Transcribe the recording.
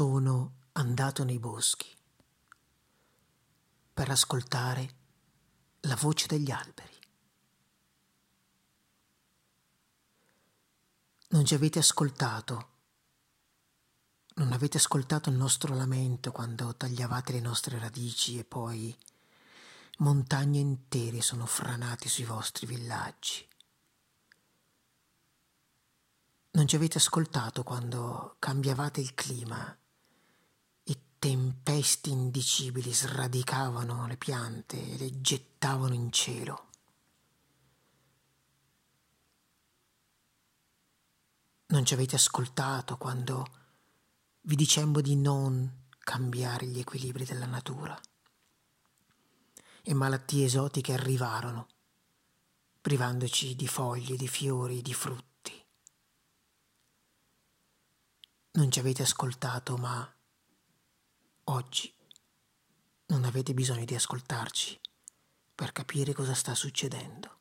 Sono andato nei boschi per ascoltare la voce degli alberi. Non ci avete ascoltato, non avete ascoltato il nostro lamento quando tagliavate le nostre radici e poi montagne intere sono franate sui vostri villaggi. Non ci avete ascoltato quando cambiavate il clima e tempesti indicibili sradicavano le piante e le gettavano in cielo. Non ci avete ascoltato quando vi dicemmo di non cambiare gli equilibri della natura. E malattie esotiche arrivarono, privandoci di foglie, di fiori, di frutti non ci avete ascoltato, ma oggi non avete bisogno di ascoltarci per capire cosa sta succedendo.